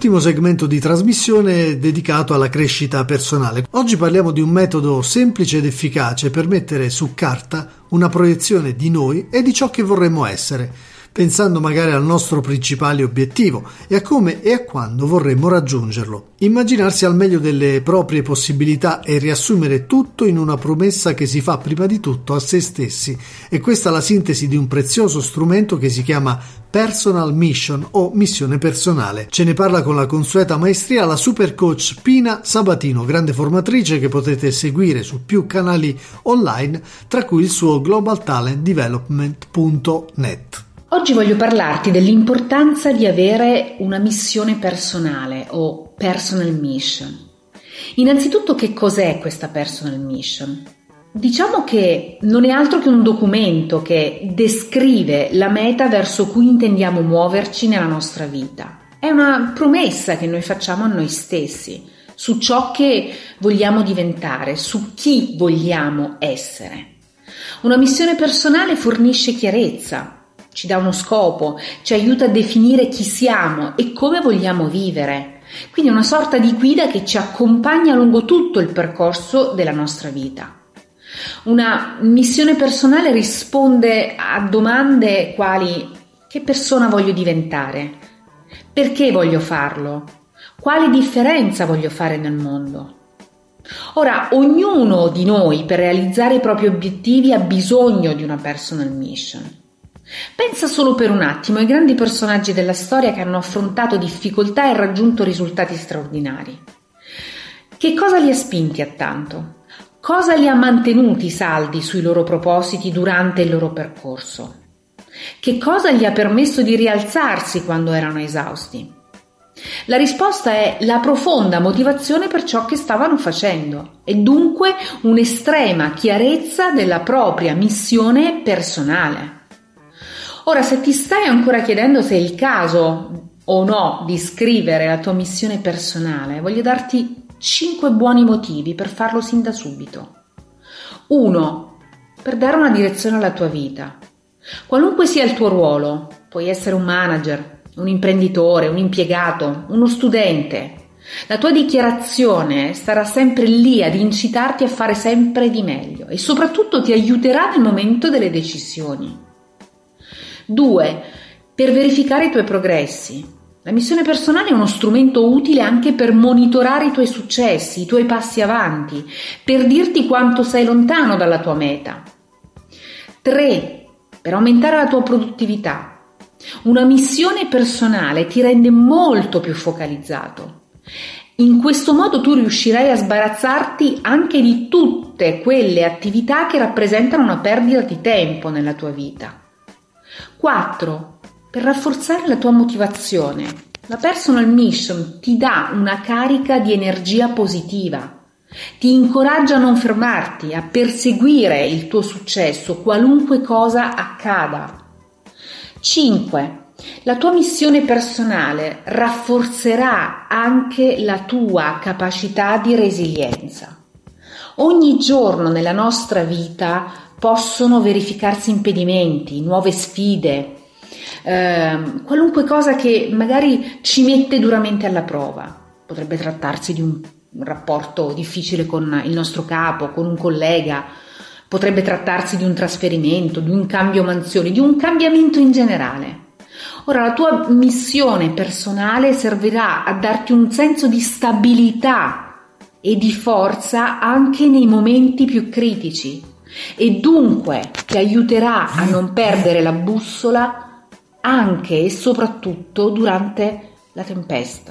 ultimo segmento di trasmissione dedicato alla crescita personale. Oggi parliamo di un metodo semplice ed efficace per mettere su carta una proiezione di noi e di ciò che vorremmo essere pensando magari al nostro principale obiettivo e a come e a quando vorremmo raggiungerlo. Immaginarsi al meglio delle proprie possibilità e riassumere tutto in una promessa che si fa prima di tutto a se stessi. E questa è la sintesi di un prezioso strumento che si chiama Personal Mission o missione personale. Ce ne parla con la consueta maestria la super coach Pina Sabatino, grande formatrice che potete seguire su più canali online, tra cui il suo globaltalentdevelopment.net. Oggi voglio parlarti dell'importanza di avere una missione personale o personal mission. Innanzitutto che cos'è questa personal mission? Diciamo che non è altro che un documento che descrive la meta verso cui intendiamo muoverci nella nostra vita. È una promessa che noi facciamo a noi stessi su ciò che vogliamo diventare, su chi vogliamo essere. Una missione personale fornisce chiarezza, ci dà uno scopo, ci aiuta a definire chi siamo e come vogliamo vivere. Quindi una sorta di guida che ci accompagna lungo tutto il percorso della nostra vita. Una missione personale risponde a domande quali che persona voglio diventare? Perché voglio farlo? Quale differenza voglio fare nel mondo? Ora, ognuno di noi per realizzare i propri obiettivi ha bisogno di una personal mission. Pensa solo per un attimo ai grandi personaggi della storia che hanno affrontato difficoltà e raggiunto risultati straordinari. Che cosa li ha spinti a tanto? Cosa li ha mantenuti saldi sui loro propositi durante il loro percorso? Che cosa gli ha permesso di rialzarsi quando erano esausti? La risposta è la profonda motivazione per ciò che stavano facendo e dunque un'estrema chiarezza della propria missione personale. Ora, se ti stai ancora chiedendo se è il caso o no di scrivere la tua missione personale, voglio darti 5 buoni motivi per farlo sin da subito. 1. Per dare una direzione alla tua vita. Qualunque sia il tuo ruolo, puoi essere un manager, un imprenditore, un impiegato, uno studente. La tua dichiarazione starà sempre lì ad incitarti a fare sempre di meglio e soprattutto ti aiuterà nel momento delle decisioni. 2. Per verificare i tuoi progressi. La missione personale è uno strumento utile anche per monitorare i tuoi successi, i tuoi passi avanti, per dirti quanto sei lontano dalla tua meta. 3. Per aumentare la tua produttività. Una missione personale ti rende molto più focalizzato. In questo modo tu riuscirai a sbarazzarti anche di tutte quelle attività che rappresentano una perdita di tempo nella tua vita. 4. Per rafforzare la tua motivazione. La personal mission ti dà una carica di energia positiva. Ti incoraggia a non fermarti, a perseguire il tuo successo, qualunque cosa accada. 5. La tua missione personale rafforzerà anche la tua capacità di resilienza. Ogni giorno nella nostra vita possono verificarsi impedimenti, nuove sfide, eh, qualunque cosa che magari ci mette duramente alla prova. Potrebbe trattarsi di un, rapporto difficile con il nostro capo, con un collega, potrebbe trattarsi di un trasferimento, di un cambio mansioni, di un cambiamento in generale. Ora la tua missione personale servirà a darti un senso di stabilità e di forza anche nei momenti più critici, e dunque ti aiuterà a non perdere la bussola anche e soprattutto durante la tempesta.